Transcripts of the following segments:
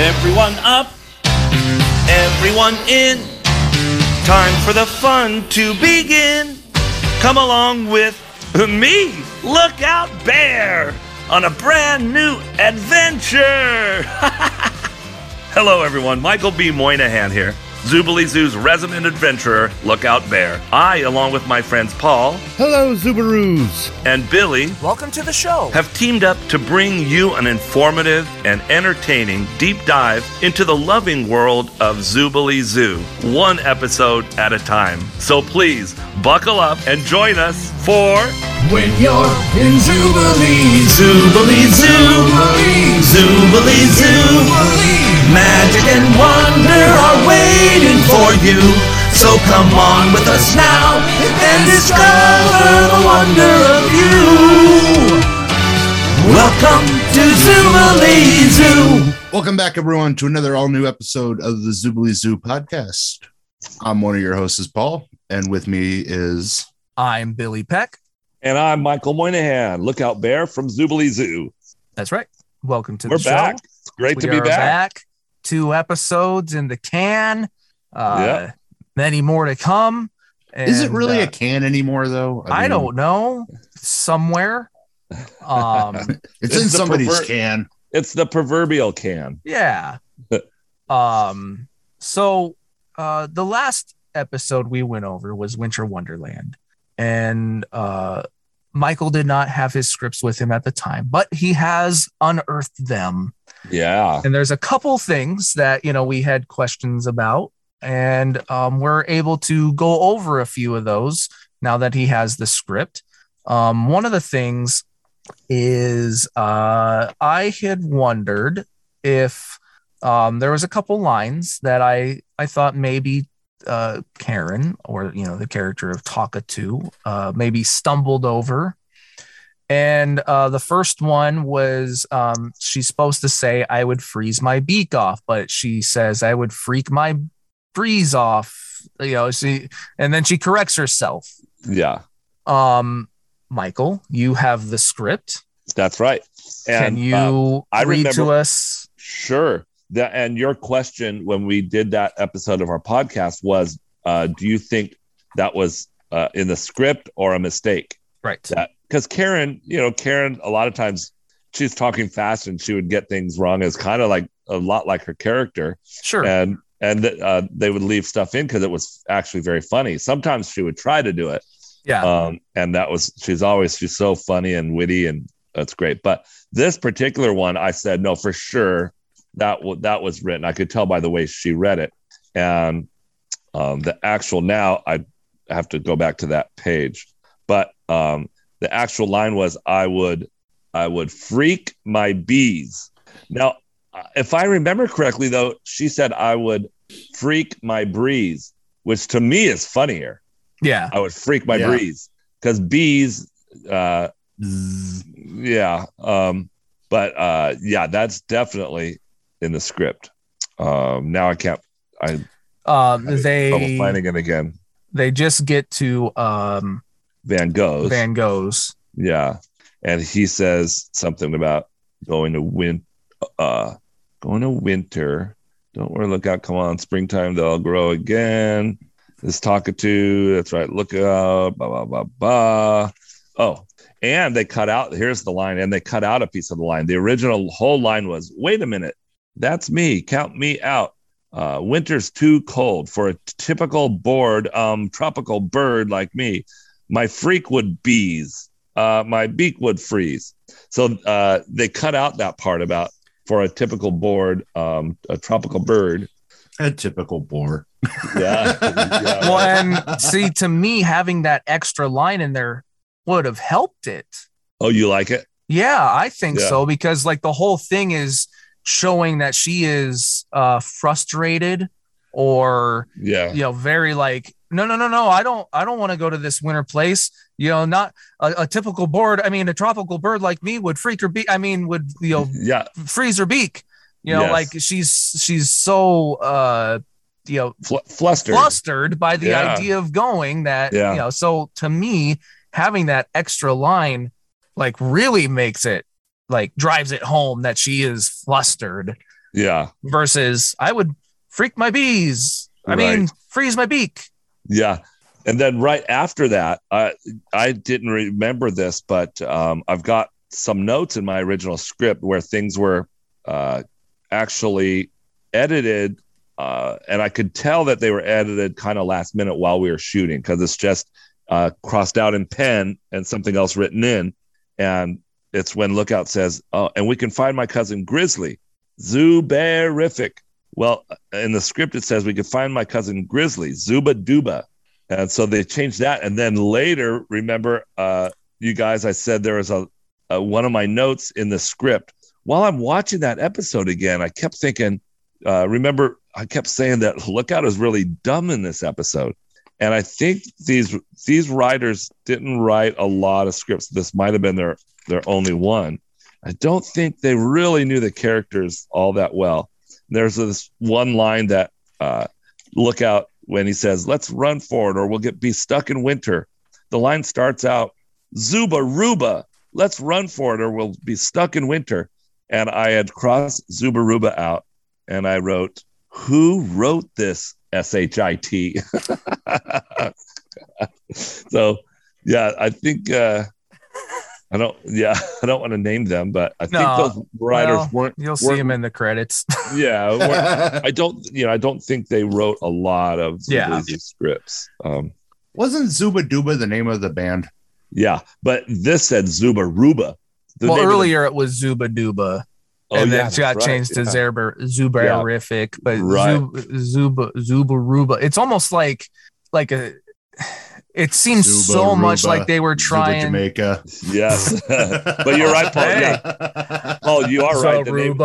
Everyone up, everyone in. Time for the fun to begin. Come along with me, Lookout Bear, on a brand new adventure. Hello, everyone. Michael B. Moynihan here. Zoobilee Zoo's resident adventurer, Lookout Bear. I, along with my friends Paul Hello, Zubaroos. and Billy, Welcome to the show. have teamed up to bring you an informative and entertaining deep dive into the loving world of Zoobilee Zoo, one episode at a time. So please buckle up and join us for When you're in Jubilee, Zoobilee Zoo, Zoobilee Zoo. Magic and wonder are waiting for you. So come on with us now and discover the wonder of you. Welcome to Zoobilee Zoo. Welcome back, everyone, to another all new episode of the Zoobilee Zoo podcast. I'm one of your hosts, Paul, and with me is I'm Billy Peck. And I'm Michael Moynihan, Lookout Bear from Zoobilee Zoo. That's right. Welcome to We're the show. back. It's great we to be are back. Two episodes in the can. Uh, Yeah. Many more to come. is it really uh, a can anymore, though? I mean, don't know. Somewhere. Um. It's, It's in somebody's prefer- can. It's the proverbial can. yeah. um. So, uh, the last episode we went over was Winter Wonderland, and uh, Michael did not have his scripts with him at the time, but he has unearthed them. Yeah. and there's a couple things that you know we had questions about and um, we're able to go over a few of those now that he has the script um, one of the things is uh, i had wondered if um, there was a couple lines that i i thought maybe uh, karen or you know the character of Talkatoo uh, maybe stumbled over and uh, the first one was um, she's supposed to say, I would freeze my beak off, but she says, I would freak my freeze off. You know, she, and then she corrects herself. Yeah. Um, Michael, you have the script. That's right. Can you uh, I read to us? sure. That and your question when we did that episode of our podcast was uh, do you think that was uh, in the script or a mistake? Right. because Karen, you know, Karen, a lot of times she's talking fast and she would get things wrong. It's kind of like a lot like her character, Sure. and and uh, they would leave stuff in because it was actually very funny. Sometimes she would try to do it, yeah. um, and that was she's always she's so funny and witty, and that's great. But this particular one, I said no for sure that w- that was written. I could tell by the way she read it, and um, the actual now I have to go back to that page, but um, the actual line was I would I would freak my bees. Now, if I remember correctly, though, she said I would freak my breeze, which to me is funnier. yeah. I would freak my Yeah. breeze because bees, uh, yeah. Um, but uh, yeah, that's definitely in the script. Um, now I can't. I Um, trouble they finding it again. they just get to um, Van Gogh's. Van Gogh's. Yeah. And he says something about going to win uh going to winter. Don't worry, look out, come on, springtime, they'll grow again. This talkative, that's right, look out, blah blah blah blah. Oh, and they cut out here's the line, and they cut out a piece of the line. The original whole line was, wait a minute, that's me, count me out. Uh, winter's too cold for a typical bored um tropical bird like me. My freak would bees uh, my beak would freeze. So uh, they cut out that part about for a typical board, um, a tropical bird. A typical bore. Yeah. Yeah. Well, and see, to me, having that extra line in there would have helped it. Oh, you like it? Yeah, I think Yeah. so because like the whole thing is showing that she is uh frustrated or Yeah. you know very like no no no no I don't I don't want to go to this winter place you know not a, a typical bird I mean a tropical bird like me would freak her beak I mean would you know Yeah. freeze her beak you know Yes. like she's she's so uh you know Fl- flustered. flustered by the Yeah. idea of going that Yeah. you know so to me having that extra line like really makes it like drives it home that she is flustered Yeah. versus I would freak my bees. I mean, freeze my beak. Yeah. And then right after that, I I didn't remember this, but um, I've got some notes in my original script where things were uh, actually edited, uh, and I could tell that they were edited kind of last minute while we were shooting because it's just uh, crossed out in pen and something else written in, and it's when Lookout says, "Oh, and we can find my cousin Grizzly, Zuberific." Well, in the script it says we could find my cousin Grizzly, Zuba Duba. And so they changed that. And then later, remember, uh, you guys, I said there was a, a one of my notes in the script. While I'm watching that episode again, I kept thinking, uh, remember, I kept saying that Lookout is really dumb in this episode. And I think these these writers didn't write a lot of scripts. This might have been their their only one. I don't think they really knew the characters all that well. There's this one line that uh, Lookout when he says, "Let's run for it, or we'll get be stuck in winter." The line starts out, "Zuba Ruba, let's run for it, or we'll be stuck in winter." And I had crossed Zuba Ruba out, and I wrote, "Who wrote this?" S H I T. so, yeah, I think uh, I don't. Yeah, I don't want to name them, but I think those writers well, weren't. You'll see weren't- him in the credits. Yeah, I don't. You know, I don't think they wrote a lot of Yeah. Zubli's scripts. Um, Wasn't Zuba Duba the name of the band? yeah, but this said Zuba Ruba. Well, name of the- earlier it was Zuba Duba, Oh, and yeah, then it got right, changed to yeah. Zerber Zuberific, but Right. Zub, Zuba Zuba Ruba. It's almost like like a. It seems Zuba so much like they were Zuba trying. Jamaica. Yes, but you're right, Paul. Yeah, Paul, you are right. The name,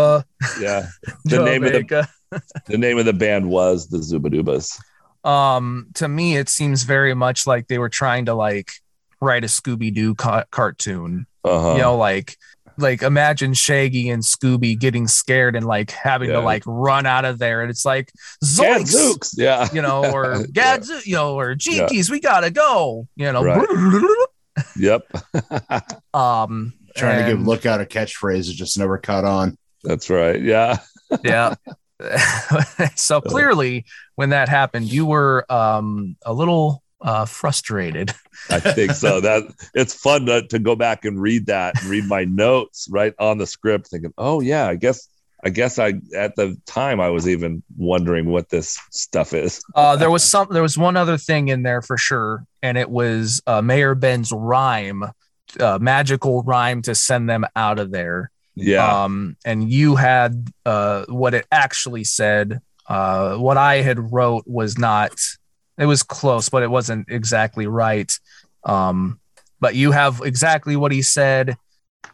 yeah, the name of the the name of the band was the Zubadubas. um to me it seems very much like they were trying to like write a scooby-doo ca- cartoon Uh-huh. you know like like imagine shaggy and scooby getting scared and like having Yeah. to like run out of there and it's like zoinks Gadzooks. Yeah. you know or Yeah. gadz you know or jinkies we gotta go you know Yep. um Trying to give and- Lookout a catchphrase that just never caught on. That's right. Yeah. yeah so clearly when that happened you were um a little uh frustrated I think so. That it's fun to, to go back and read that and read my notes right on the script, thinking, oh yeah, I guess I guess I at the time I was even wondering what this stuff is. Uh, there was some. There was one other thing in there for sure, and it was uh, Mayor Ben's rhyme, uh, magical rhyme to send them out of there. Yeah. Um, and you had uh, what it actually said. Uh, what I had wrote was not. It was close, but it wasn't exactly right. Um, but you have exactly what he said,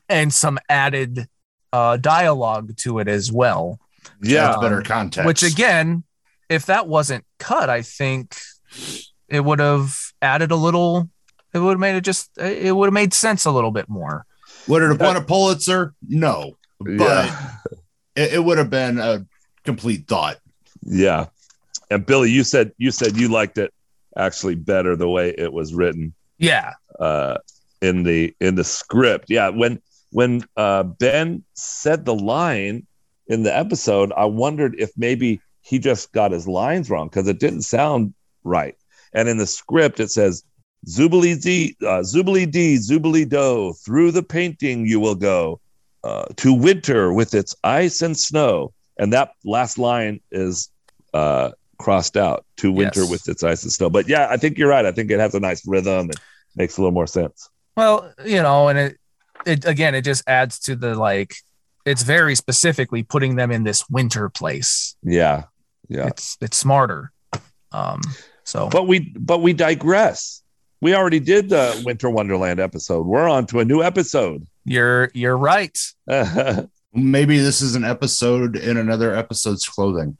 and some added uh, dialogue to it as well yeah. That's better context. which again if that wasn't cut i think it would have added a little it would have made it just it would have made sense a little bit more would it have won a Pulitzer? No, but Yeah. it, it would have been a complete thought. Yeah. And Billy, you said you said you liked it actually better the way it was written. yeah uh, in the in the script. Yeah, when when uh, Ben said the line in the episode, I wondered if maybe he just got his lines wrong because it didn't sound right. And in the script, it says "Zubili D, uh, D, Zubili Do, through the painting you will go uh, to winter with its ice and snow." And that last line is uh, crossed out to winter Yes. with its ice and snow. But yeah, I think you're right. I think it has a nice rhythm and makes a little more sense. well you know and it it again it just adds to the like it's very specifically putting them in this winter place Yeah, yeah. it's it's smarter um so But we but we digress. We already did the Winter Wonderland episode. We're on to a new episode. you're you're right. Maybe this is an episode in another episode's clothing.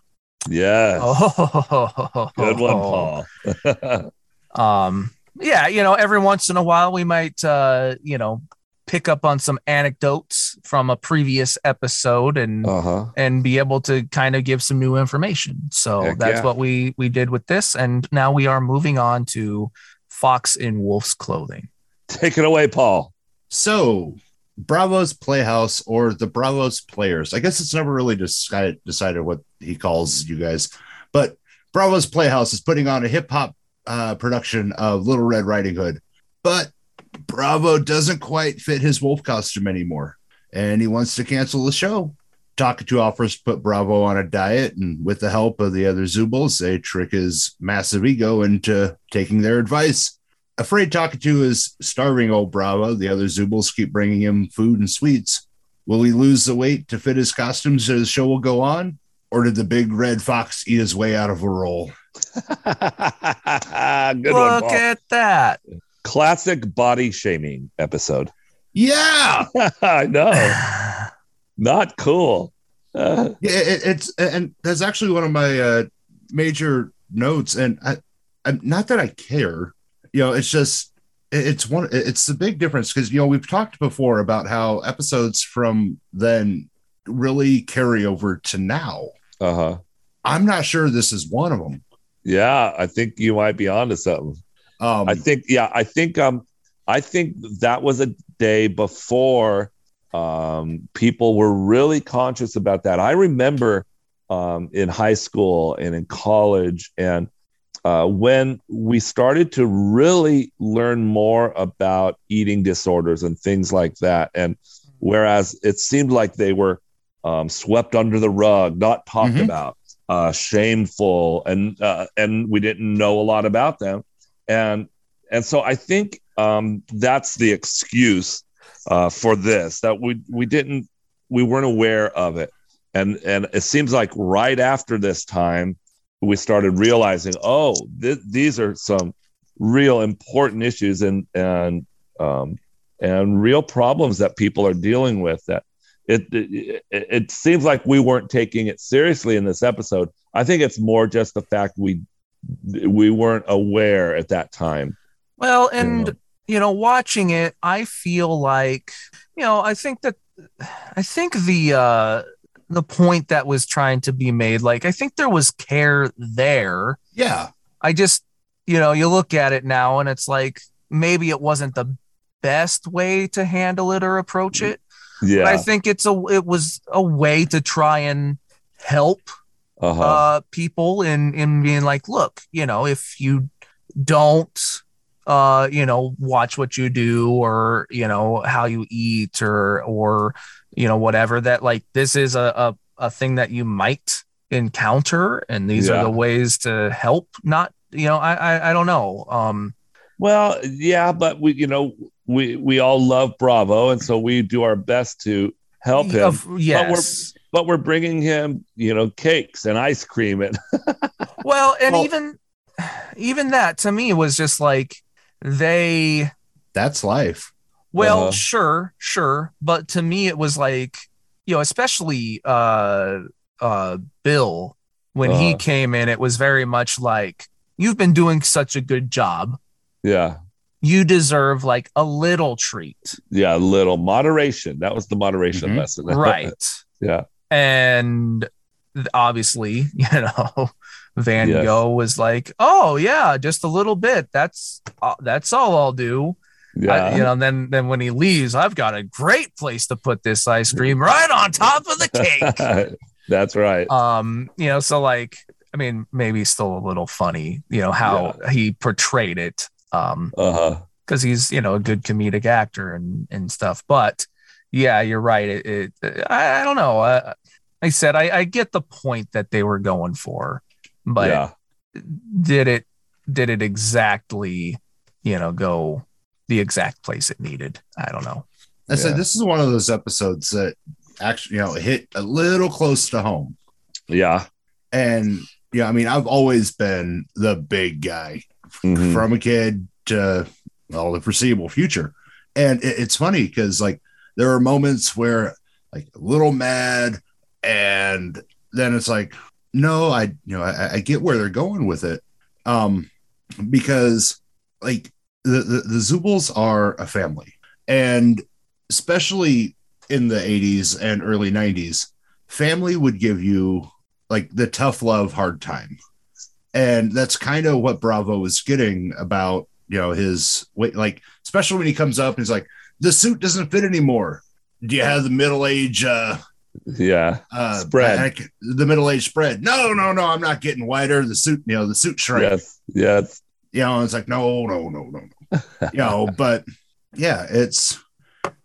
Oh Good one, Paul. um yeah you know every once in a while we might uh you know pick up on some anecdotes from a previous episode and uh-huh. and be able to kind of give some new information so Heck that's yeah. what we we did with this and now we are moving on to fox in wolf's clothing Take it away, Paul. So Bravo's Playhouse or the Bravo's Players. I guess it's never really decided decided what he calls you guys, but Bravo's Playhouse is putting on a hip hop uh, production of Little Red Riding Hood, but Bravo doesn't quite fit his wolf costume anymore, and he wants to cancel the show. Talkatoo offers to put Bravo on a diet, and with the help of the other Zoobles, they trick his massive ego into taking their advice. Afraid Talkatoo is starving old Bravo. The other Zoobles keep bringing him food and sweets. Will he lose the weight to fit his costume so the show will go on? Or did the big red fox eat his way out of a role? Good one, Look Paul. at that. Classic body shaming episode. Yeah. I know. Not cool. Uh, Yeah, it, it's and that's actually one of my uh, major notes. And I, I'm not that I care, you know. It's just it's one. It's the big difference because you know we've talked before about how episodes from then really carry over to now. uh huh. I'm not sure this is one of them. Yeah, I think you might be onto something. Um, I think, yeah, I think, um, I think that was a day before um, people were really conscious about that. I remember um, in high school and in college, and uh, when we started to really learn more about eating disorders and things like that, and whereas it seemed like they were um, swept under the rug, not talked Mhm. about, uh, shameful, and uh, and we didn't know a lot about them, and and so I think um, that's the excuse uh, for this that we we didn't we weren't aware of it, and and it seems like right after this time we started realizing, oh, th- these are some real important issues and and um, and real problems that people are dealing with that it, it it seems like we weren't taking it seriously in this episode. I think it's more just the fact we we weren't aware at that time. Well, and Yeah. you know, watching it, I feel like, you know, I think that I think the uh the point that was trying to be made, like I think there was care there. yeah, I just, you know, you look at it now and it's like maybe it wasn't the best way to handle it or approach it. Yeah. But I think it's a it was a way to try and help uh-huh. uh people in in being like look you know if you don't uh you know watch what you do or you know how you eat or or you know whatever that like this is a a, a thing that you might encounter and these Yeah. are the ways to help not you know I, I i don't know um well, yeah, but we you know we we all love Bravo, and so we do our best to help him. of- yes but we're bringing him, you know, cakes and ice cream and well and Well- even even that to me was just like they that's life. Well, Uh-huh. sure, sure, but to me it was like, you know, especially uh uh Bill when he Uh-huh. came in it was very much like you've been doing such a good job. yeah, You deserve like a little treat. yeah, a little moderation. That was the moderation Mhm. lesson, right. yeah, And obviously, you know, Van Yes. Gogh was like, "Oh yeah, just a little bit. That's uh, that's all I'll do." Yeah. I- you know, and then then when he leaves, I've got a great place to put this ice cream right on top of the cake. That's right. um, you know, so like, I mean, maybe still a little funny, you know, how he portrayed it. Um, Uh huh. because he's you know a good comedic actor and and stuff. But yeah, you're right. It, it I, I don't know. Uh, like I said I, I get the point that they were going for, but yeah. did it did it exactly you know go the exact place it needed? I don't know. I said Yeah. this is one of those episodes that actually you know hit a little close to home. Yeah. And yeah, I mean, I've always been the big guy Mhm. from a kid to well, the foreseeable future. And it, it's funny because like there are moments where like a little mad, and then it's like, no, I you know I, I get where they're going with it, um, because like the the, the Zoobles are a family, and especially in the 80s and early 90s, family would give you like the tough love hard time and that's kind of what bravo was getting about you know his weight like especially when he comes up and he's like the suit doesn't fit anymore do you have the middle age uh Yeah. uh Spread. I- the middle age spread? No, no, no, I'm not getting whiter. The suit, you know, the suit shrink. Yes. Yes. You know, it's like, no, no, no, no, no. you know, but yeah, it's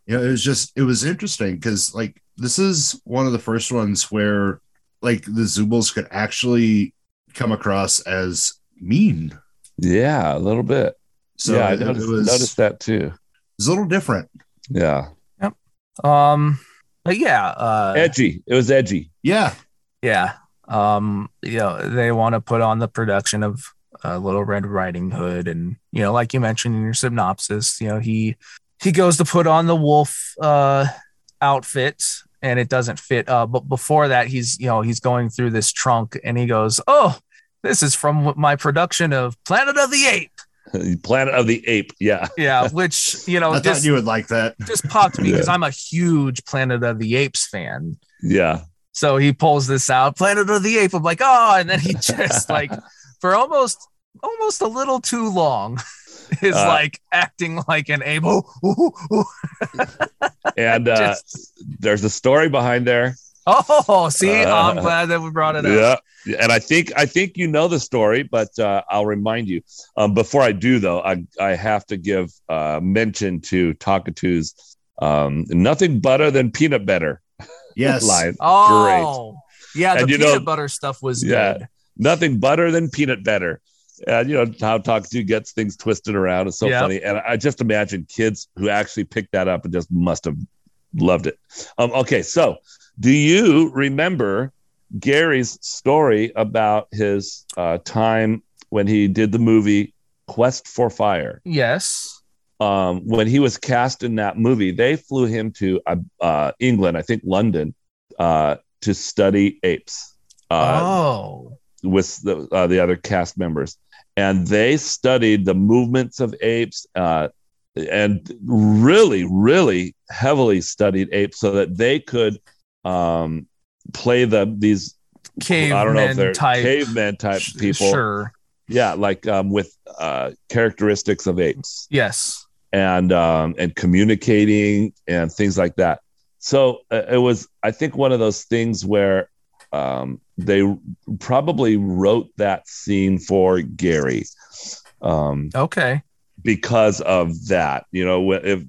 you know, it was just it was interesting because like this is one of the first ones where like the Zoobles could actually come across as mean. Yeah. A little bit. So yeah. I noticed, it was, noticed that too. It's a little different. Yeah. Yep. Um, but yeah, uh, Edgy. It was edgy. Yeah. yeah. Um, you know, they want to put on the production of uh, Little Red Riding Hood, and you know, like you mentioned in your synopsis, you know, he he goes to put on the wolf uh outfit and it doesn't fit uh but before that he's you know he's going through this trunk and he goes oh this is from my production of planet of the ape Planet of the Ape. Yeah. yeah which you know I thought you would like that. just popped me because Yeah. i'm a huge planet of the apes fan Yeah. so he pulls this out planet of the ape i'm like oh and then he just like for almost almost a little too long is Uh, like acting like an ape Ooh, ooh, ooh. And uh, Just- there's a story behind there. oh see Uh, i'm glad that we brought it up Yeah, and I think I think you know the story, but uh, I'll remind you. Um, before I do, though, I I have to give uh, mention to Talkatoo's um, nothing better than peanut butter Yes. line. Oh, yeah. The And you peanut know- butter stuff was Yeah. good. Nothing better than peanut butter. And you know how Talkatoo gets things twisted around. It's so Yeah. funny. And I just imagine kids who actually picked that up and just must have loved it. Um, okay, so do you remember Gary's story about his uh, time when he did the movie Quest for Fire? Yes. Um, when he was cast in that movie, they flew him to uh, uh, England, I think London, uh, to study apes. Uh, oh, with the uh, the other cast members, and they studied the movements of apes, uh, and really, really heavily studied apes so that they could um, play the these caveman I don't know if they're type caveman type people, Sure. yeah, like um, with uh, characteristics of apes Yes. and um, and communicating and things like that. So uh, it was, I think, one of those things where um, they probably wrote that scene for Gary um, Okay. because of that, you know, if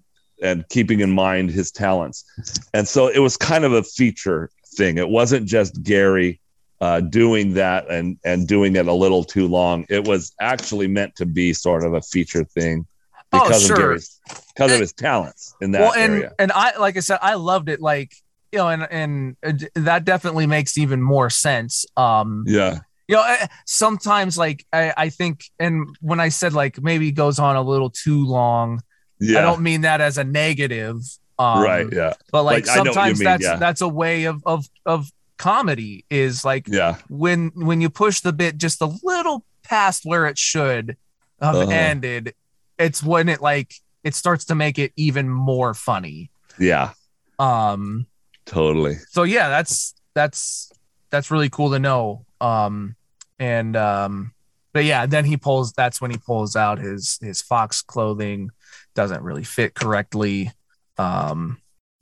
and keeping in mind his talents, and so it was kind of a feature thing. It wasn't just Gary uh, doing that and and doing it a little too long. It was actually meant to be sort of a feature thing Oh, because of sure. Gary's because of his talents in that well, and area. and I like I said, I loved it. Like you know, and and uh, that definitely makes even more sense. Um, Yeah, you know, eh, sometimes like I, I think, and when I said like maybe goes on a little too long, yeah, I don't mean that as a negative. Um, right, yeah, But like Like, I know what you sometimes mean, that's yeah. that's a way of of of comedy is like yeah, when when you push the bit just a little past where it should have Uh-huh. ended, it's when it like it starts to make it even more funny. yeah, Um totally. so yeah, that's that's that's really cool to know. Um and um but yeah, then he pulls that's when he pulls out his his fox clothing doesn't really fit correctly. Um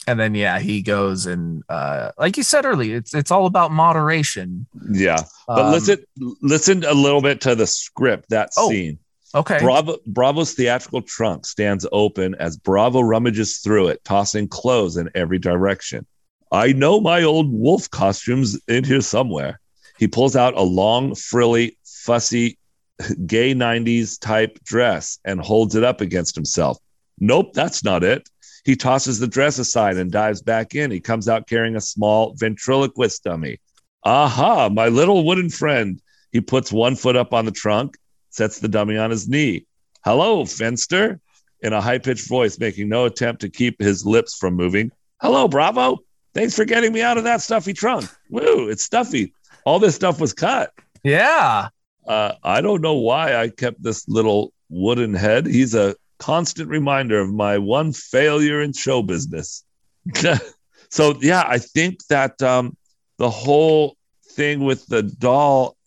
and then yeah, he goes and uh like you said earlier, it's it's all about moderation. Yeah, but Um, listen, listen a little bit to the script. That Oh, scene. Okay. Bravo, Bravo's theatrical trunk stands open as Bravo rummages through it, tossing clothes in every direction. I know my old wolf costumes in here somewhere. He pulls out a long, frilly, fussy, gay 90s type dress and holds it up against himself. Nope, that's not it. He tosses the dress aside and dives back in. He comes out carrying a small ventriloquist dummy. Aha, my little wooden friend. He puts one foot up on the trunk sets the dummy on his knee. Hello, Fenster, in a high pitched voice, making no attempt to keep his lips from moving. Hello, Bravo. Thanks for getting me out of that stuffy trunk. Woo, it's stuffy. All this stuff was cut. Yeah. Uh, I don't know why I kept this little wooden head. He's a constant reminder of my one failure in show business. so, yeah, I think that um, the whole thing with the doll.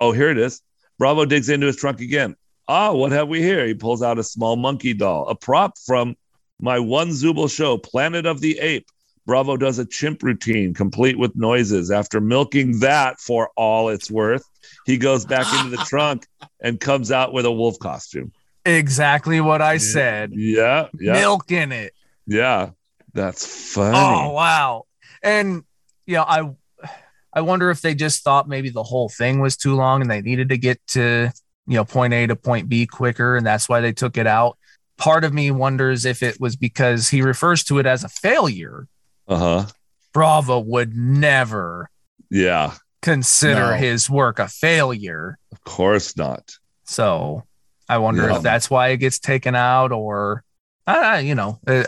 Oh, here it is. Bravo digs into his trunk again. Ah, what have we here? He pulls out a small monkey doll, a prop from my one Zooble show, Planet of the Ape. Bravo does a chimp routine complete with noises. After milking that for all it's worth, he goes back into the trunk and comes out with a wolf costume. Exactly what I said. Yeah, yeah, Milk in it. yeah. That's funny. Oh wow. And you know, I I wonder if they just thought maybe the whole thing was too long and they needed to get to, you know, point A to point B quicker and that's why they took it out. Part of me wonders if it was because he refers to it as a failure. Uh huh. Bravo would never Yeah, consider No. his work a failure. of course not. So I wonder Yeah. if that's why it gets taken out or uh, you know, uh,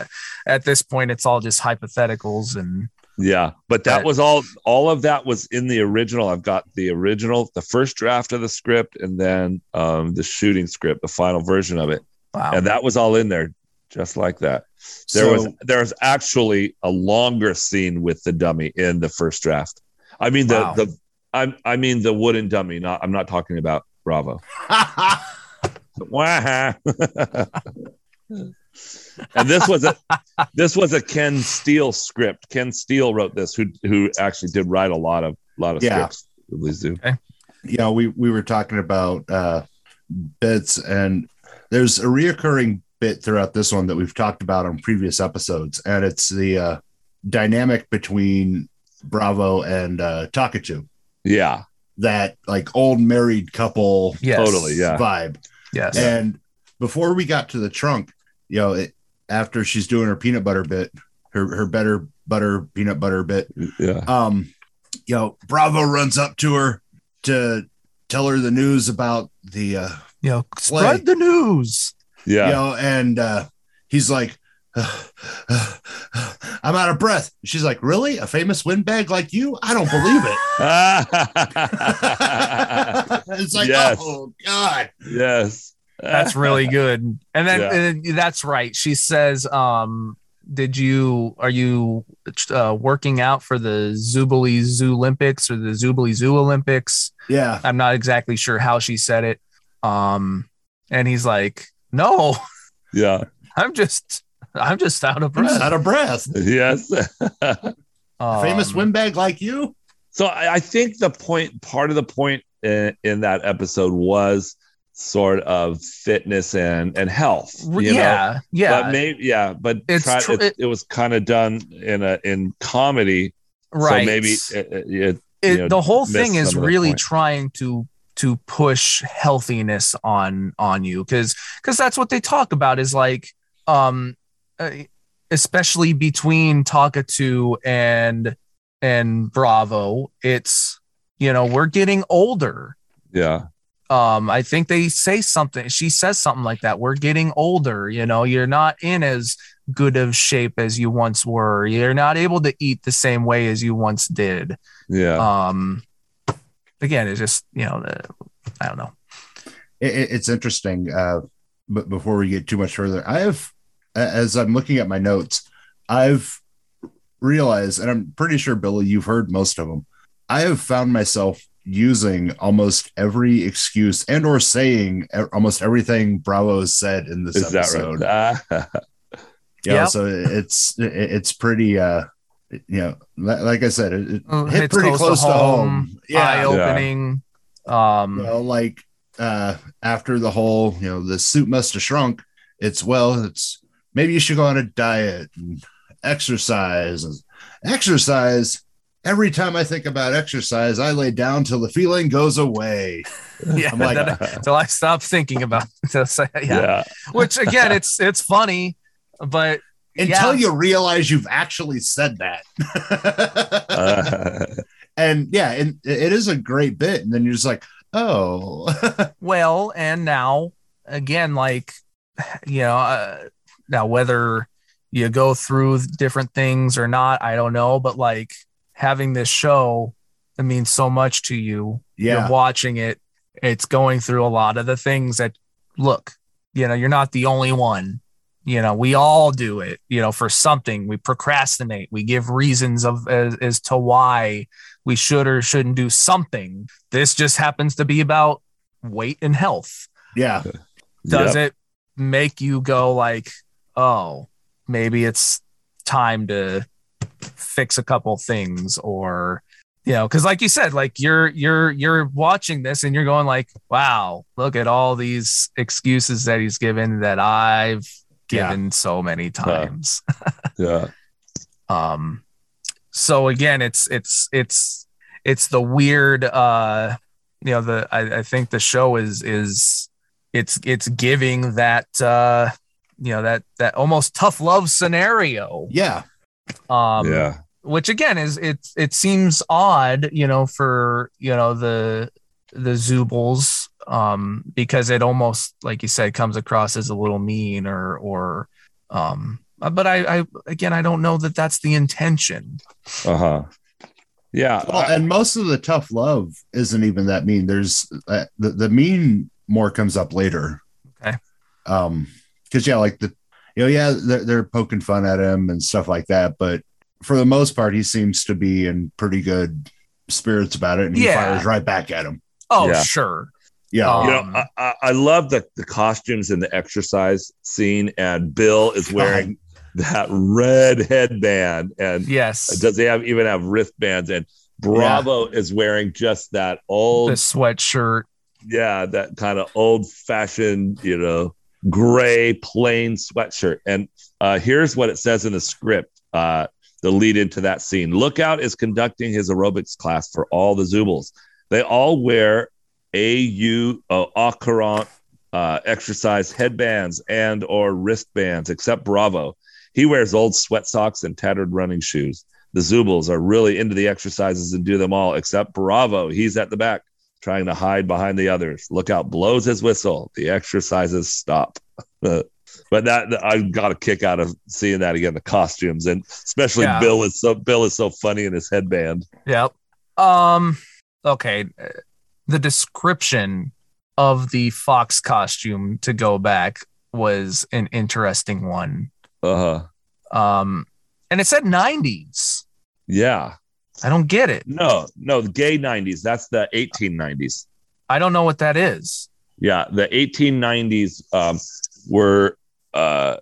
at this point it's all just hypotheticals and Yeah, but that But- was all. All of that was in the original. I've got the original, the first draft of the script, and then um, the shooting script, the final version of it, wow. and that was all in there, just like that. There was there was actually a longer scene with the dummy in the first draft. I mean the Wow. the I I mean the wooden dummy. Not I'm not talking about Bravo. And this was a this was a Ken Steele script. Ken Steele wrote this, who who actually did write a lot of lot of Yeah. scripts. at Lee Zoo. you know, we we were talking about uh bits and there's a reoccurring bit throughout this one that we've talked about on previous episodes, and it's the uh dynamic between Bravo and uh Takachu. Yeah, That like old married couple yes. totally, yeah. vibe. Yes. And before we got to the trunk, you know, it, after she's doing her peanut butter bit, her her better butter peanut butter bit, yeah, um, you know, Bravo runs up to her to tell her the news about the, uh, you know, spread the news. Yeah. you know, and uh, he's like, I'm out of breath. She's like, really? A famous windbag like you? I don't believe it. it's like, Yes. oh God. yes, That's really good. And then Yeah. uh, that's right. She says, um, did you are you uh, working out for the Zoobilee Zoo Olympics or the Zoobilee Zoo Olympics? Yeah. I'm not exactly sure how she said it. Um, and he's like, No, yeah, I'm just I'm just out of breath. out of breath. yes. A famous Um, windbag like you? So I, I think the point, part of the point in, in that episode was sort of fitness and and health. you know? yeah, yeah. But maybe yeah, but It's try, tr- it, it was kind of done in a in comedy. right. So maybe it, it, it- it, you know, the whole thing is some of the really trying to to push healthiness on on you because because that's what they talk about is like um uh, especially between Talkatoo and and Bravo it's you know we're getting older. Yeah, um i think they say something she says something like that we're getting older you know you're not in as good of shape as you once were. You're not able to eat the same way as you once did. Yeah, um again it's just you know the, i don't know it, it- it's interesting. Uh, but before we get too much further, I have, as I'm looking at my notes, I've realized, and I'm pretty sure Billy, you've heard most of them. I have found myself using almost every excuse and or saying almost everything Bravo has said in this is that episode. right? Ah, You know, Yep. so it's it's pretty uh you know like I said it, it Uh, hit pretty close close, to to home. home, Yeah, eye-opening um well, like uh after the whole you know the suit must have shrunk it's well it's maybe you should go on a diet and exercise. Exercise every time i think about exercise i lay down till the feeling goes away. Yeah I'm like- that- until i stop thinking about so, so, yeah. yeah, which again it's it's funny but until yeah, you realize you've actually said that. Uh, and yeah and it is a great bit and then you're just like oh. Well and now again like you know uh, now whether you go through different things or not i don't know but like having this show it means so much to you. Yeah. you're watching it. It's going through a lot of the things that look you know you're not the only one you know we all do it you know for something. We procrastinate. We give reasons of as, as to why we should or shouldn't do something. This just happens to be about weight and health. Yeah. Does yep. it make you go like oh maybe it's time to fix a couple things or you know because like you said like you're you're you're watching this and you're going like wow look at all these excuses that he's given that i've Yeah. given so many times Yeah. um so again it's it's it's it's the weird uh you know the I, I think the show is is it's it's giving that uh you know that that almost tough love scenario Yeah. um yeah. which again is it it seems odd you know for you know the the Zoobles um because it almost like you said comes across as a little mean or or um but I I again I don't know that that's the intention Uh huh. Yeah. Well, I- and most of the tough love isn't even that mean. There's uh, the the mean more comes up later. Okay. Um, because yeah, like the you know, yeah, they're, they're poking fun at him and stuff like that, but for the most part, he seems to be in pretty good spirits about it, and he Yeah. fires right back at him. Oh Yeah. sure Yeah, Um, you know, I, I, I love the, the costumes and the exercise scene, and Bill is wearing that red headband, and yes does he have even have wristbands? And Bravo is wearing just that the old, sweatshirt yeah, that kind of old fashioned, you know, gray plain sweatshirt. And uh, here's what it says in the script. Uh, the lead into that scene. Lookout is conducting his aerobics class for all the Zoobles. They all wear AU uh, Ocaron uh, exercise headbands and or wristbands, except Bravo. He wears old sweat socks and tattered running shoes. The Zoobles are really into the exercises and do them all, except Bravo. He's at the back trying to hide behind the others. Lookout blows his whistle. The exercises stop. but that I got a kick out of seeing that again. The costumes and especially Yeah. Bill is so Bill is so funny in his headband. Yep. Um. Okay. uh, The description of the fox costume to go back was an interesting one. Uh huh. Um, and it said '90s. Yeah. I don't get it. No, no, the gay 90s. That's the 1890s. I don't know what that is. Yeah, the 1890s um, were uh,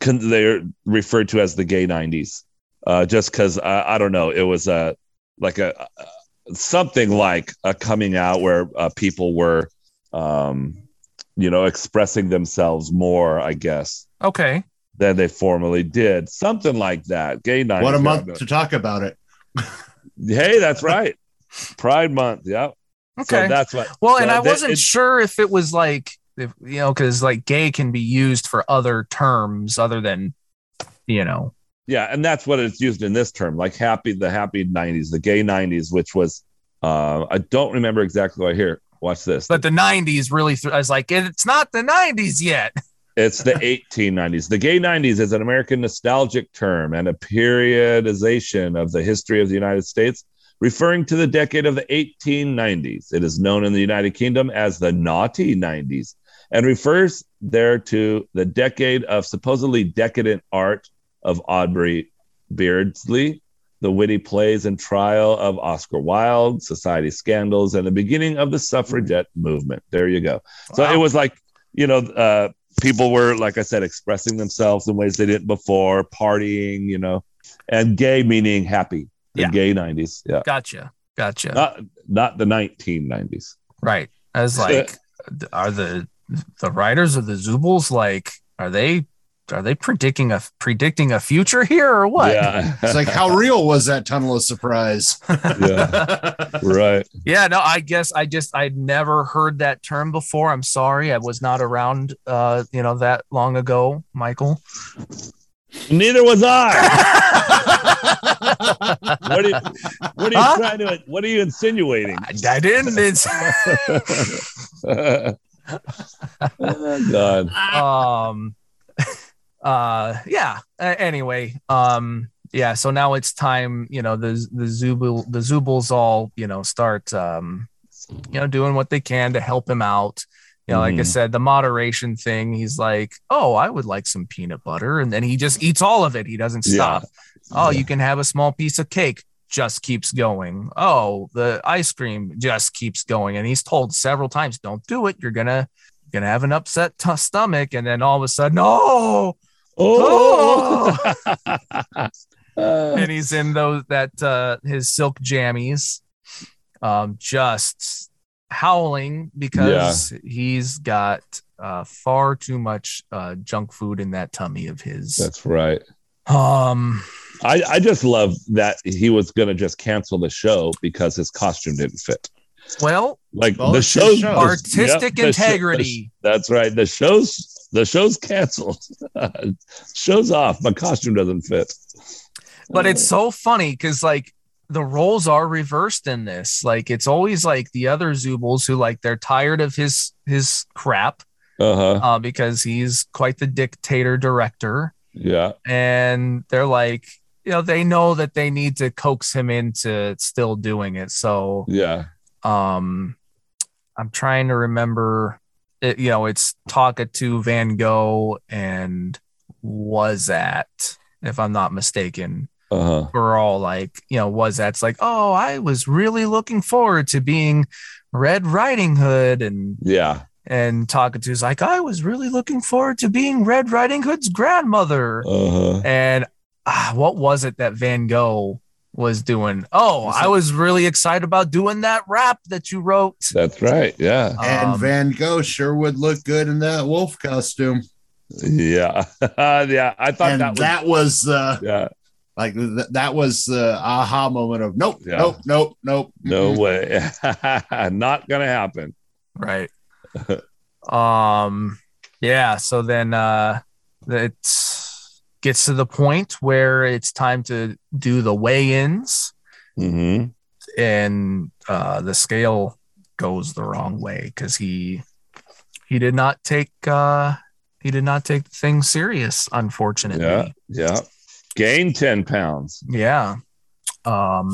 con- they're referred to as the gay 90s, uh, just because I, I don't know, it was a like a, a something like a coming out where uh, people were, um, you know, expressing themselves more, I guess, Okay. than they formerly did. Something like that. Gay 90s. what a month to talk about it. Hey, that's right. Pride Month. Yep. Okay. So that's what. well, and I that- wasn't it- sure if it was like, if, you know, because like gay can be used for other terms other than, you know. Yeah, and that's what it's used in this term, like happy, the happy '90s, the gay '90s, which was, uh, I don't remember exactly what here. Watch this. But the '90s really, th- I was like, it's not the '90s yet. It's the 1890s. The gay 90s is an American nostalgic term and a periodization of the history of the United States, referring to the decade of the 1890s. It is known in the United Kingdom as the naughty 90s and refers there to the decade of supposedly decadent art of Aubrey Beardsley, the witty plays and trial of Oscar Wilde, society scandals, and the beginning of the suffragette movement. There you go. So Wow. it was like, you know, uh, people were, like I said, expressing themselves in ways they didn't before, partying, you know, and gay meaning happy. The Yeah. gay 90s. Yeah. Gotcha. Gotcha. Not not the 1990s. Right. I was like, are the the writers of the Zoobles like are they are they predicting a predicting a future here or what? Yeah. It's like how real was that tunnel of surprise? yeah. Right. Yeah, no, I guess I just I'd never heard that term before. I'm sorry. I was not around uh, you know, that long ago, Michael. Neither was I. what are you, what are you Huh? trying to what are you insinuating? I, I didn't it's, oh, God. um uh yeah anyway um yeah so now it's time you know the the zubul the zoobles all you know start um you know doing what they can to help him out. You know like i Mhm. said the moderation thing he's like oh i would like some peanut butter and then he just eats all of it. He doesn't Yeah. stop. Oh you can have a small piece of cake just keeps going. Oh the ice cream just keeps going and he's told several times don't do it. You're gonna you're gonna have an upset t- stomach and then all of a sudden oh Oh. and he's in those that uh his silk jammies um just howling because he's got uh far too much uh junk food in that tummy of his That's right. um I, I just love that he was going to just cancel the show because his costume didn't fit. Well Like Well, the it's his show's show. artistic the show- integrity that's right. The show's the show's canceled. show's off. My costume doesn't fit. but it's so funny because like the roles are reversed in this like it's always like the other zoobles who like they're tired of his his crap Uh huh. uh, because he's quite the dictator director Yeah. and they're like you know they know that they need to coax him into still doing it so Yeah. Um i'm trying to remember it, you know it's Talkatoo van gogh and Was Atta, if i'm not mistaken Uh huh. we're all like you know was that's like oh i was really looking forward to being red riding hood and Yeah. and Talkatoo's like i was really looking forward to being red riding hood's grandmother Uh huh. and ah, what was it that Van Gogh was doing? Oh, Was I was really excited about doing that rap that you wrote. That's right. Yeah. And Um, Van Gogh sure would look good in that wolf costume. Yeah. yeah. I thought and that was. that was uh, yeah. like th- that was the aha moment of nope, Yeah. nope, nope, nope. No way. Not gonna happen. right. um, yeah. So then uh, it gets to the point where it's time to do the weigh-ins, hmm and uh, the scale goes the wrong way because he he did not take uh, he did not take things serious, unfortunately. Yeah. Yeah. Gain 10 pounds. yeah um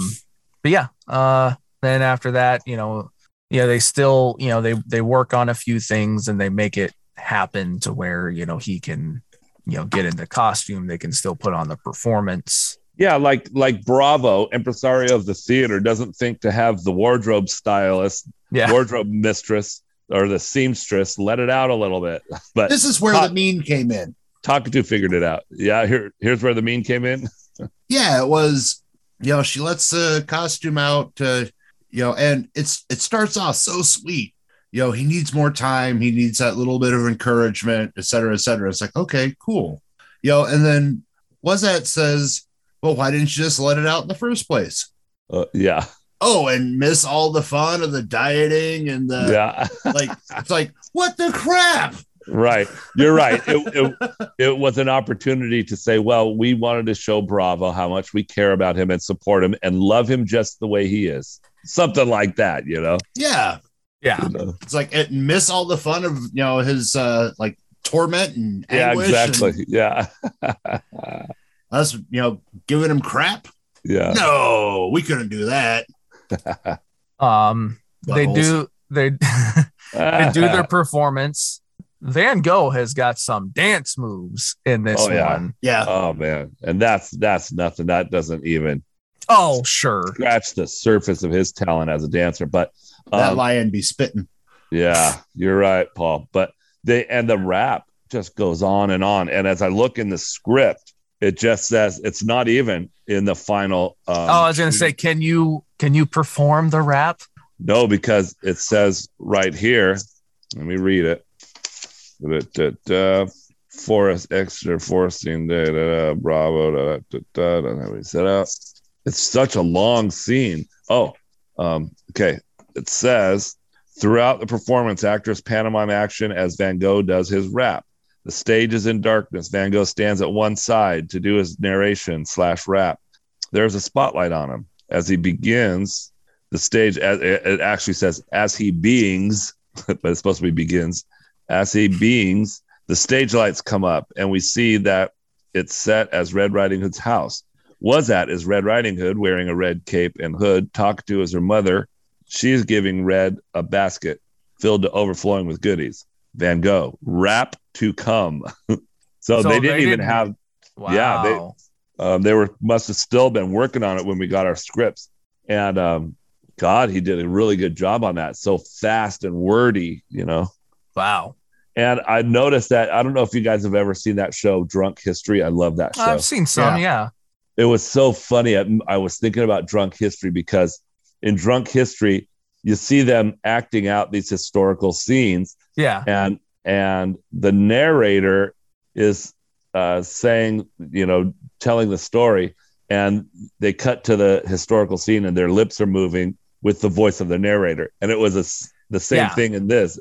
but yeah uh then after that you know yeah they still you know they they work on a few things and they make it happen to where you know he can you know get into costume they can still put on the performance Yeah, like like Bravo, impresario of the theater, doesn't think to have the wardrobe stylist, yeah wardrobe mistress, or the seamstress let it out a little bit. But This is where Hot- the mean came in. Talkatoo figured it out. Yeah, here here's where the mean came in. Yeah, it was. You know, she lets the costume out. Uh, you know, and it's it starts off so sweet. You know, he needs more time. He needs that little bit of encouragement, et cetera, et cetera. It's like, okay, cool. You know, and then Was Atta says, well, why didn't you just let it out in the first place? Uh, yeah, Oh, and miss all the fun of the dieting and the yeah, like. It's like, what the crap? right. You're right. It, it, it was an opportunity to say, well, we wanted to show Bravo how much we care about him and support him and love him just the way he is. Something like that, you know. Yeah, yeah it's like it miss all the fun of you know his uh like torment and Yeah, exactly. and Yeah, us you know giving him crap. yeah. No, we couldn't do that. um they do they they do their performance van gogh has got some dance moves in this Oh, yeah. one. Yeah, Oh man, and that's that's nothing. That doesn't even Oh, sure scratch the surface of his talent as a dancer. But that um, lion be spitting. yeah, you're right, Paul. But they and the rap just goes on and on. And as I look in the script, it just says it's not even in the final. Um, oh i was gonna say can you can you perform the rap no, because it says right here. Let me read it. Da, da, da, Forest extra forcing da, da, da, bravo da, da, da, da, da, we set out. It's such a long scene. Oh, um, okay. It says throughout the performance, actress pantomime action as Van Gogh does his rap. The stage is in darkness. Van Gogh stands at one side to do his narration slash rap. There's a spotlight on him as he begins the stage. It actually says, as he beings, but it's supposed to be begins. As he beings, the stage lights come up, and we see that it's set as Red Riding Hood's house. Was Atta is Red Riding Hood wearing a red cape and hood. Talkatoo is her mother. She's giving Red a basket filled to overflowing with goodies. Van Gogh, rap to come. so, So they didn't they even didn't- have wow Yeah, they- um, they were must have still been working on it when we got our scripts. And um, god he did a really good job on that. So fast and wordy you know? Wow. And i noticed that i don't know if you guys have ever seen that show drunk history. I love that show. i've seen some yeah, it was so funny. I, I was thinking about drunk history because in drunk history, you see them acting out these historical scenes, Yeah. and and the narrator is uh, saying, you know, telling the story, and they cut to the historical scene, and their lips are moving with the voice of the narrator, and it was a the same Yeah. thing in this.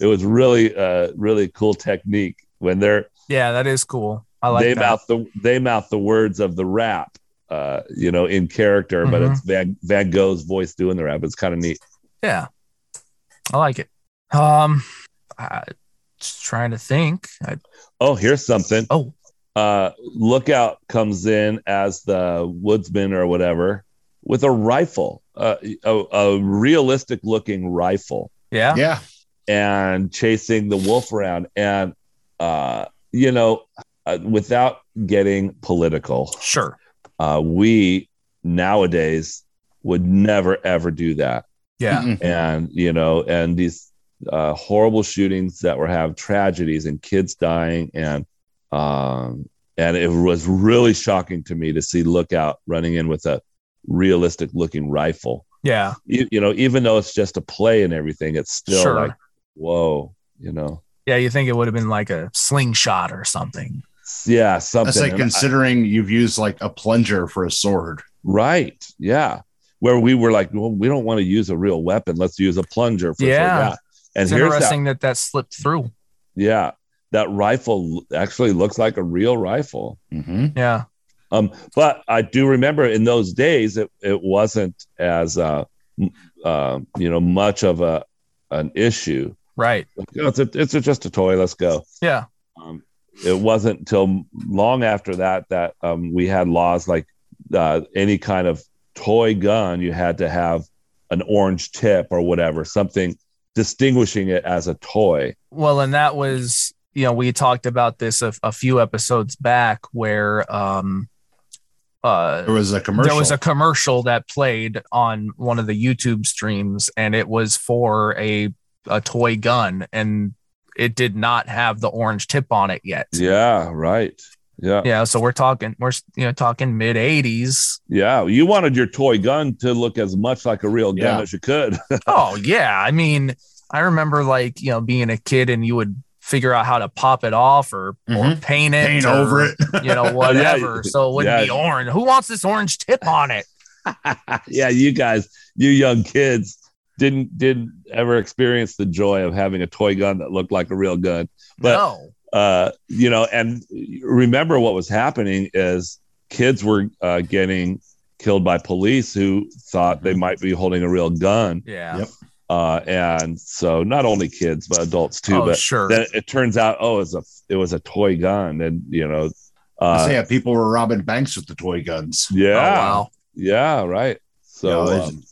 It was really, uh, really cool technique when they're Yeah, that is cool. I like they that. mouth the they mouth the words of the rap, uh, you know, in character, but Mhm. it's Van Van Gogh's voice doing the rap. It's kind of neat. Yeah. I like it. Um I just trying to think. I, Oh, here's something. oh, Uh, Lookout comes in as the woodsman or whatever with a rifle, uh, a, a realistic looking rifle, yeah. Yeah. and chasing the wolf around. And uh, you know, uh, without getting political, Sure. Uh, we nowadays would never ever do that. Yeah. And you know and these uh, horrible shootings that were have tragedies and kids dying and um and it was really shocking to me to see lookout running in with a realistic looking rifle Yeah. you, you know even though it's just a play and everything it's still Sure. like whoa you know Yeah, you think it would have been like a slingshot or something. Yeah something That's like And I- considering you've used like a plunger for a sword. right yeah where we were like well we don't want to use a real weapon let's use a plunger for Yeah. and It's here's how, interesting that that slipped through. Yeah, that rifle actually looks like a real rifle. Mm-hmm. Yeah. Um, but I do remember in those days it, it wasn't as uh, uh, you know much of a an issue. Right. Like, you know, it's a, it's a, just a toy. Let's go. Yeah. Um, it wasn't until long after that that um, we had laws like uh, any kind of toy gun you had to have an orange tip or whatever, something distinguishing it as a toy. Well, and that was, you know, we talked about this a, a few episodes back where um uh There was a commercial. there was a commercial that played on one of the YouTube streams and it was for a a toy gun and it did not have the orange tip on it yet. Yeah, right. Yeah. Yeah, so we're talking we're you know talking mid 80s. Yeah, you wanted your toy gun to look as much like a real gun Yeah. as you could. oh yeah, I mean, I remember like, you know, being a kid and you would figure out how to pop it off or or Mhm. paint it paint or, over it. you know, whatever. so it wouldn't yeah. be orange. Who wants this orange tip on it? yeah, you guys, you young kids didn't didn't ever experience the joy of having a toy gun that looked like a real gun. But no. uh, you know, and remember what was happening is kids were uh, getting killed by police who thought they might be holding a real gun. Yeah. Yep. Uh, and so not only kids but adults too. oh, but sure. then it turns out, oh, it was a it was a toy gun, and you know, uh, yeah, people were robbing banks with the toy guns. yeah, Oh, wow. yeah, right. So You know, um,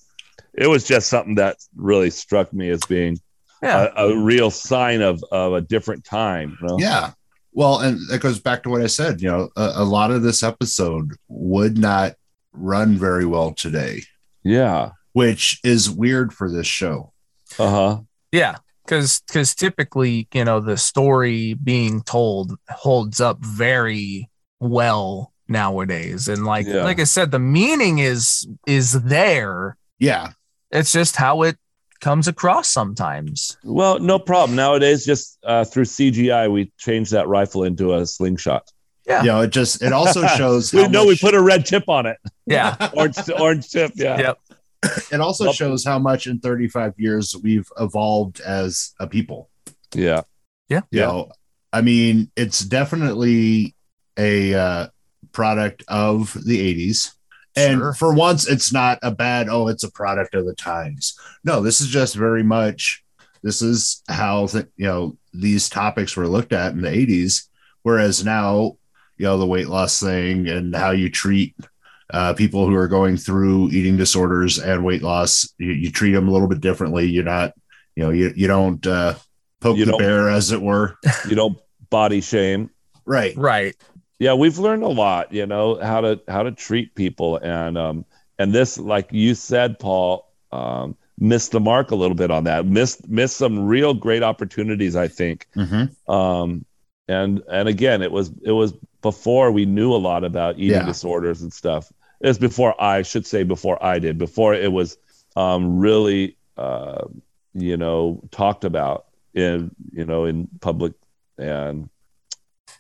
it was just something that really struck me as being Yeah. a, a real sign of of a different time. You know? Yeah. Well, and that goes back to what I said. You know, a, a lot of this episode would not run very well today, yeah, which is weird for this show. uh huh, Yeah, because because typically, you know, the story being told holds up very well nowadays, and like Yeah. like I said, the meaning is is there. Yeah. It's just how it comes across sometimes. Well, no problem. Nowadays, just uh, through CGI, we change that rifle into a slingshot. Yeah. You know, it just it also shows We how know we put a red tip on it, Yeah, orange orange tip. Yeah, Yep. it also shows how much in 35 years we've evolved as a people. yeah, You Yeah. know, I mean, it's definitely a uh, product of the 80s. And Sure. for once, it's not a bad, oh, it's a product of the times. No, this is just very much, this is how, th- you know, these topics were looked at in the 80s. Whereas now, you know, the weight loss thing and how you treat uh, people who are going through eating disorders and weight loss, you, you treat them a little bit differently. You're not, you know, you, you don't uh, poke You the don't- bear, as it were. you don't body shame. Right. right. Yeah we've learned a lot you know how to how to treat people and um and this like you said paul um missed the mark a little bit on that missed missed some real great opportunities i think Mm-hmm. um and and again it was it was before we knew a lot about eating Yeah. disorders and stuff. It was before I should say before I did. Before it was um, really uh, you know talked about in you know in public and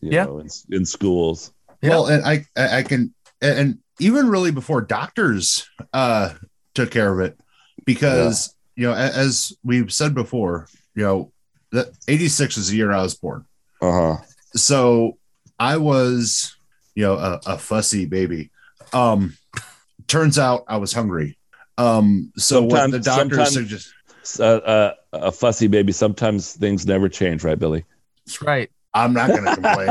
you Yeah. know in, in schools. Yeah. Well, and I, I I can, and even really before doctors uh, took care of it, because you know, as we've said before, you know, the '86 is the year I was born, Uh huh. so I was, you know, a, a fussy baby. Um, turns out I was hungry. Um, so what Sometimes- the doctors sometimes- suggest. Uh, uh, a fussy baby. Sometimes things never change, right, Billy? That's right. I'm not going to complain.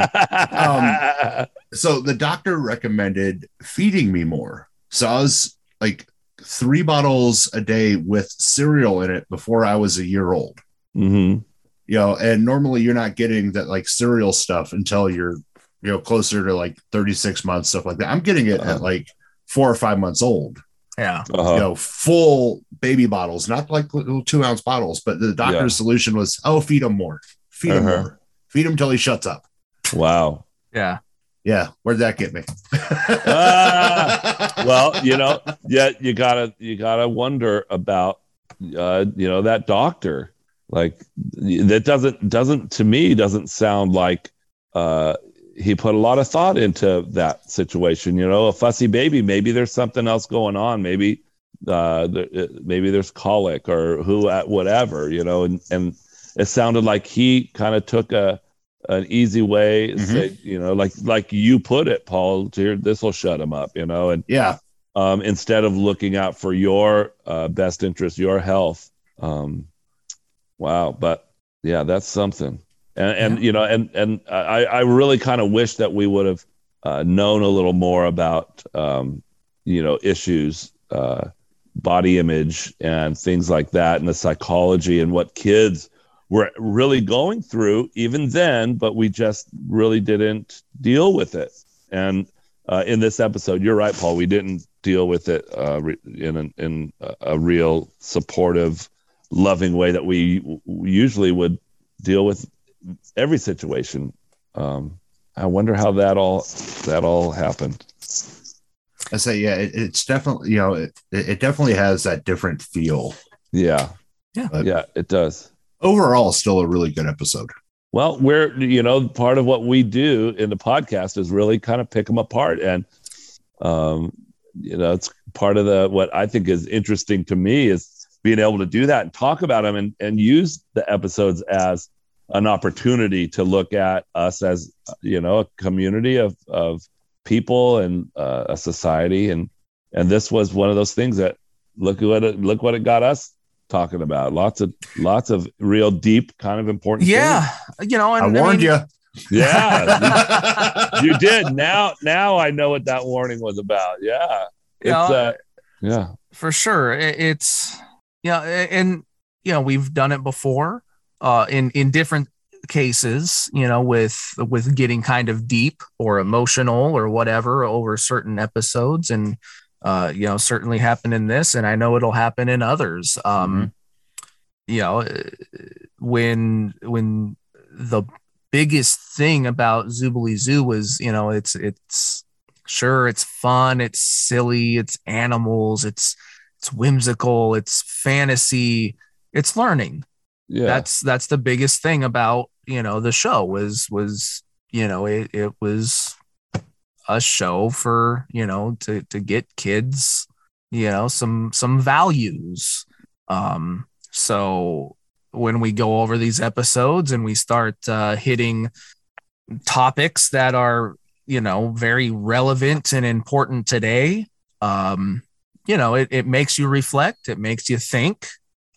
Um, so the doctor recommended feeding me more. So I was like three bottles a day with cereal in it before I was a year old. hmm You know, and normally you're not getting that like cereal stuff until you're you know closer to like 36 months stuff like that. I'm getting it Uh-huh. at like four or five months old. Yeah. Uh-huh. You know, full baby bottles, not like little two ounce bottles. But the doctor's Yeah. solution was, oh, feed him more, feed him Uh-huh. more, feed him till he shuts up. Wow. Yeah. Yeah, where'd that get me? Ah, well, you know, yeah, you gotta you gotta wonder about uh, you know, that doctor. Like that doesn't doesn't to me doesn't sound like uh he put a lot of thought into that situation. You know, a fussy baby, maybe there's something else going on. Maybe uh there, maybe there's colic or who at whatever, you know, and and it sounded like he kind of took a an easy way, Mhm. say, you know, like like you put it, Paul. This will shut him up, you know, and yeah, um, instead of looking out for your uh, best interest, your health. Um, wow, but yeah, that's something. And and you know, and and I I really kind of wish that we would have uh, known a little more about um, you know issues, uh, body image, and things like that, and the psychology and what kids were really going through even then, but we just really didn't deal with it. And uh, in this episode, you're right, Paul. We didn't deal with it uh, re- in an, in a, a real supportive, loving way that we w- usually would deal with every situation. Um, I wonder how that all that all happened. I say, yeah, it, it's definitely, you know, it, it definitely has that different feel. Yeah, Yeah. But yeah, it does. Overall, still a really good episode. Well, we're you know part of what we do in the podcast is really kind of pick them apart, and um, you know it's part of the what I think is interesting to me is being able to do that and talk about them and and use the episodes as an opportunity to look at us as you know a community of of people and uh, a society and and this was one of those things that look what it look what it got us talking about. Lots of lots of real deep kind of important Yeah. You know, and I warned mean, you. yeah. You did. Now now i know what that warning was about. Yeah. You it's know, uh yeah. For sure. It- it's yeah and you know we've done it before uh in in different cases you know with with getting kind of deep or emotional or whatever over certain episodes. And uh you know certainly happened in this and i know it'll happen in others. Um you know uh, when when the biggest thing about Zoobilee Zoo was, you know, it's it's sure it's fun, it's silly, it's animals, it's it's whimsical, it's fantasy, it's learning. yeah. That's that's the biggest thing about, you know, the show was was, you know, it it was a show for, you know, to to get kids, you know, some some values. Um so when we go over these episodes and we start uh, hitting topics that are you know very relevant and important today um you know it, it makes you reflect it makes you think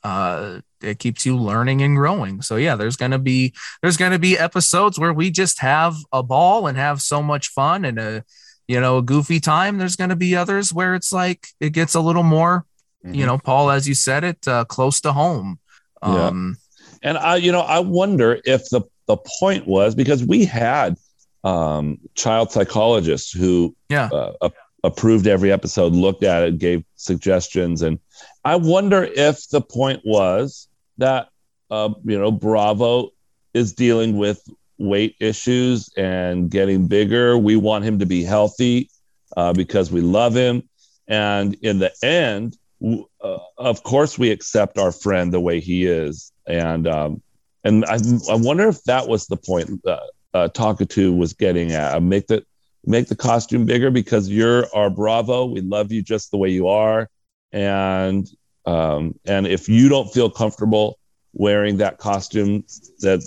uh it keeps you learning and growing so yeah there's gonna be there's gonna be episodes where we just have a ball and have so much fun and a you know a goofy time there's gonna be others where it's like it gets a little more you know paul as you said it uh, close to home Yeah. um and I, you know, I wonder if the the point was because we had um, child psychologists who Yeah. uh, a- approved every episode, looked at it, gave suggestions, and I wonder if the point was that uh, you know Bravo is dealing with weight issues and getting bigger. We want him to be healthy uh, because we love him. And in the end, w- uh, of course, we accept our friend the way he is. And um, and I, I wonder if that was the point uh, uh, Talkatoo was getting at. Make the make the costume bigger because you're our Bravo. We love you just the way you are. And um, and if you don't feel comfortable wearing that costume that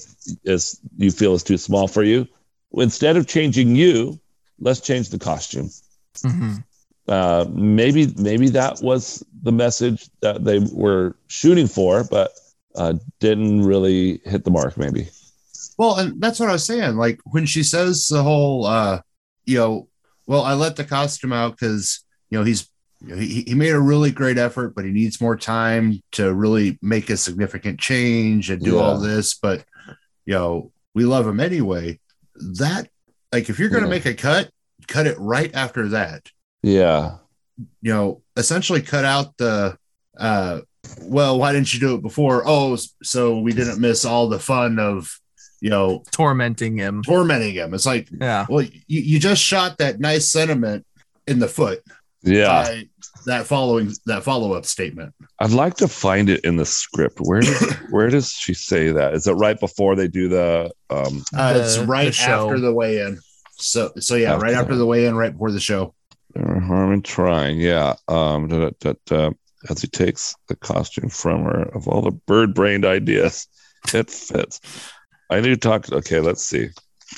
is you feel is too small for you, instead of changing you, let's change the costume. Mhm. Uh, maybe maybe that was the message that they were shooting for, but uh, didn't really hit the mark. Maybe. Well, and that's what I was saying. Like when she says the whole, uh, you know, well, I let the costume out because you know he's he he made a really great effort, but he needs more time to really make a significant change and do all this. But you know, we love him anyway. That like if you're going to Yeah. make a cut, cut it right after that. Yeah. You know, essentially cut out the. uh well, why didn't you do it before? Oh, so we didn't miss all the fun of, you know, Tormenting him. tormenting him. It's like, Yeah. well, you, you just shot that nice sentiment in the foot Yeah. by that following that follow-up statement. I'd like to find it in the script. Where does where does she say that? Is it right before they do the um Uh, it's right the after the weigh-in. So so yeah, right after the weigh-in, right before the show. uh, Harmon trying? Yeah. Um da, da, da, da, as he takes the costume from her of all the bird brained ideas. It fits. I need to talk okay, let's see.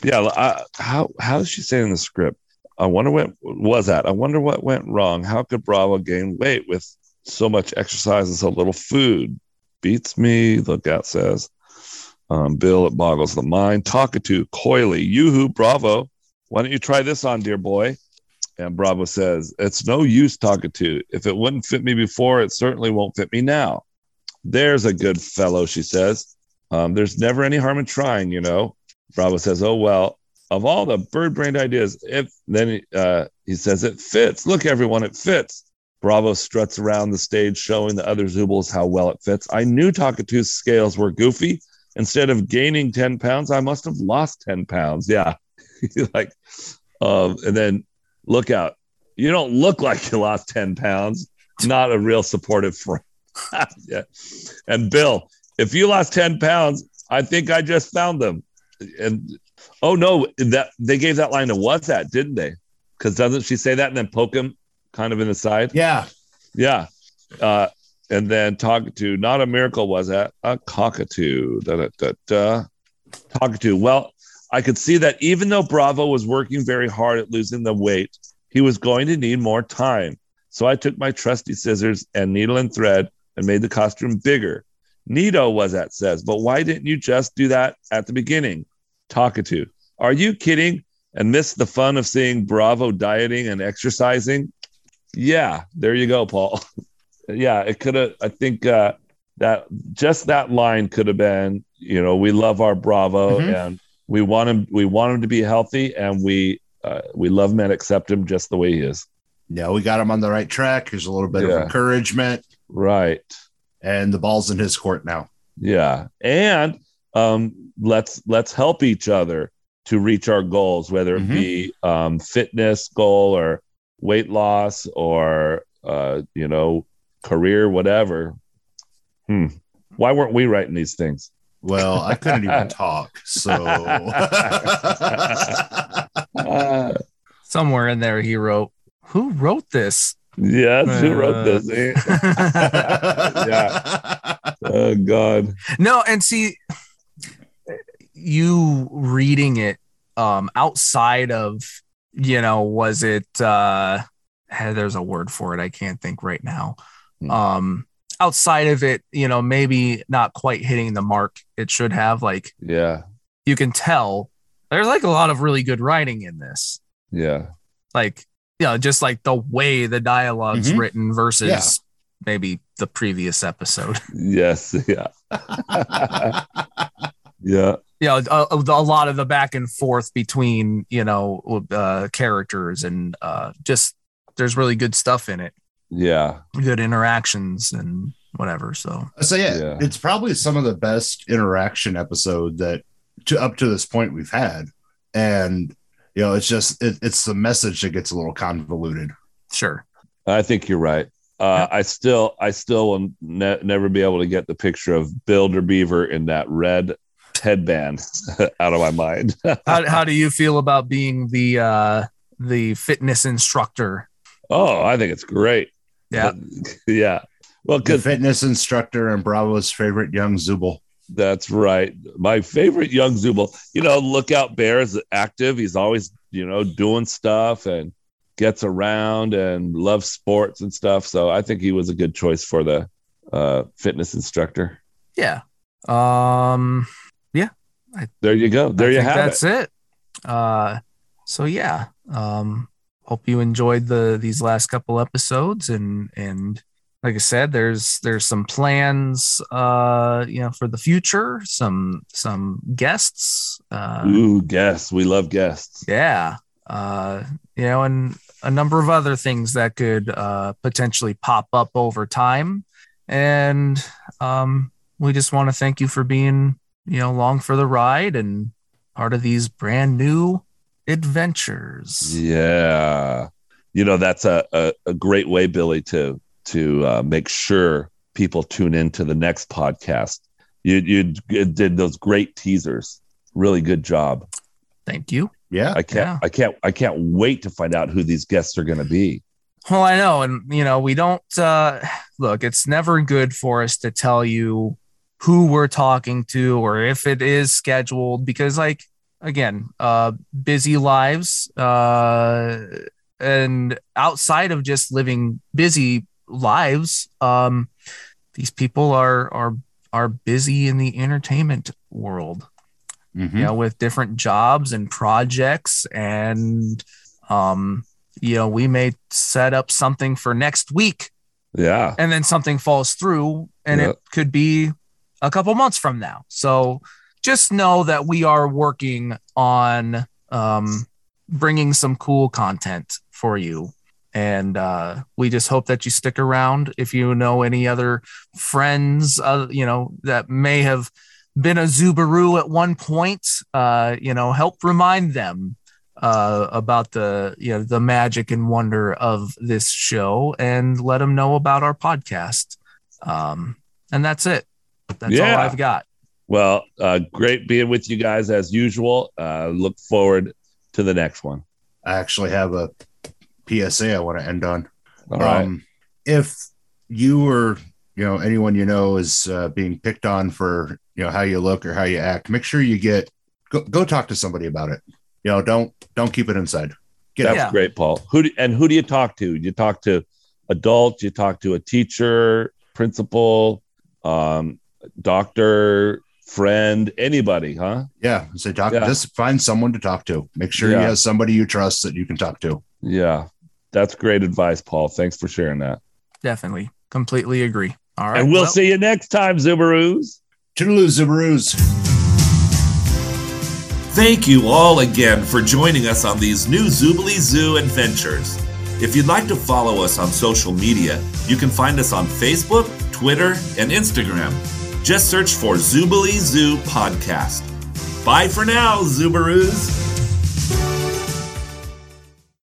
Yeah, I, how how does she say it in the script? I wonder what was that. I wonder what went wrong. How could Bravo gain weight with so much exercise and so little food? Beats me. Lookout says. Um, Bill, it boggles the mind. Talkatoo, coyly, yoo-hoo, Bravo. Why don't you try this on, dear boy? And Bravo says, It's no use, Talkatoo. If it wouldn't fit me before, it certainly won't fit me now. There's a good fellow, she says. Um, there's never any harm in trying, you know. Bravo says, Oh, well, of all the bird brained ideas, if then uh, he says, It fits. Look, everyone, it fits. Bravo struts around the stage, showing the other Zoobles how well it fits. I knew Talkatoo's scales were goofy. Instead of gaining 10 pounds, I must have lost 10 pounds. Yeah. like, um, and then look out. You don't look like you lost 10 pounds. Not a real supportive friend. yeah. And Bill, if you lost 10 pounds, I think I just found them. And oh no, that they gave that line to what's that, didn't they? Because doesn't she say that and then poke him kind of in the side? Yeah. Yeah. Uh, and then talk to not a miracle was that a cockatoo. Da, da, da, da. Cockatoo. Well, I could see that even though Bravo was working very hard at losing the weight, he was going to need more time. So I took my trusty scissors and needle and thread and made the costume bigger. Nito was that says, but why didn't you just do that at the beginning? Talkatoo. Are you kidding? And miss the fun of seeing Bravo dieting and exercising? Yeah, there you go, Paul. yeah, it could have. I think uh, that just that line could have been, you know, we love our Bravo Mhm. and we want him. We want him to be healthy, and we uh, we love him and accept him just the way he is. Yeah, we got him on the right track. There's a little bit Yeah. of encouragement, Right. and the ball's in his court now. Yeah, and um, let's let's help each other to reach our goals, whether it Mhm. be um, fitness goal or weight loss or uh, you know career, whatever. Hmm. Why weren't we writing these things? Well, I couldn't even talk. So Uh, Somewhere in there, he wrote, "Who wrote this?" yes, who Uh, wrote this? Eh? yeah. Oh God. no, and see, you reading it um, outside of, you know, was it? uh eh, There's a word for it. I can't think right now. Hmm. Um, outside of it, you know, maybe not quite hitting the mark it should have. Like Yeah, you can tell, there's like a lot of really good writing in this. yeah, like you know just like the way the dialogue's Mhm. written versus Yeah. maybe the previous episode yes, yeah, yeah, you know a, a lot of the back and forth between you know uh characters and uh just there's really good stuff in it yeah. good interactions and whatever so So yeah, Yeah. it's probably some of the best interaction episode that to up to this point we've had, and you know, it's just it, it's the message that gets a little convoluted. Sure. I think you're right. Uh, I still, I still will ne- never be able to get the picture of Builder Beaver in that red headband out of my mind. How, how do you feel about being the uh, the fitness instructor? oh, I think it's great. Yeah. yeah. Well, The because fitness instructor and Bravo's favorite young Zooble. That's right. My favorite young Zooble. You know, Lookout Bear is active. He's always, you know, doing stuff and gets around and loves sports and stuff. So I think he was a good choice for the uh, fitness instructor. Yeah. Um. There you go. There I you have that's it. it. Uh. So yeah. Um. Hope you enjoyed the these last couple episodes and and like I said, there's there's some plans. Uh. You know, for the future. Some some guests. Uh. Ooh, guests. We love guests. yeah uh you know and a number of other things that could uh potentially pop up over time and um we just want to thank you for being you know along for the ride and part of these brand new adventures Yeah. You know, that's a, a, a great way, Billy, to to uh, make sure people tune into the next podcast. You you did those great teasers. Really good job. thank you Yeah. I can't Yeah. I can't I can't wait to find out who these guests are going to be. well i know and you know we don't uh look it's never good for us to tell you who we're talking to or if it is scheduled because like again uh busy lives uh and outside of just living busy lives um these people are are are busy in the entertainment world Mhm. you know with different jobs and projects and um you know we may set up something for next week Yeah. and then something falls through and Yeah. it could be a couple months from now. So just know that we are working on um bringing some cool content for you. And uh, we just hope that you stick around. If you know any other friends uh, you know that may have been a Zubaru at one point uh, you know help remind them uh, about the you know the magic and wonder of this show and let them know about our podcast. Um, and that's it that's Yeah. all I've got Well, uh, great being with you guys as usual. Uh, look forward to the next one. I actually have a PSA I want to end on. All right. Um, if you or you know anyone you know is uh, being picked on for you know how you look or how you act, make sure you get go, go talk to somebody about it. You know, don't don't keep it inside. Get That's out. Great, Paul. Who do, and who do you talk to? You talk to adults. You talk to a teacher, principal, um, doctor, friend, anybody, huh? Yeah, say talk. Yeah. Just find someone to talk to. Make sure you have somebody you trust that you can talk to. Yeah, that's great advice, Paul. Thanks for sharing that. definitely completely agree all right and we'll well, see you next time, Zubaroos. Toodaloo, Zubaroos. Thank you all again for joining us on these new Zoobilee Zoo adventures. If you'd like to follow us on social media, you can find us on Facebook, Twitter, and Instagram. Just search for Zoobilee Zoo Podcast. Bye for now, Zubaroos.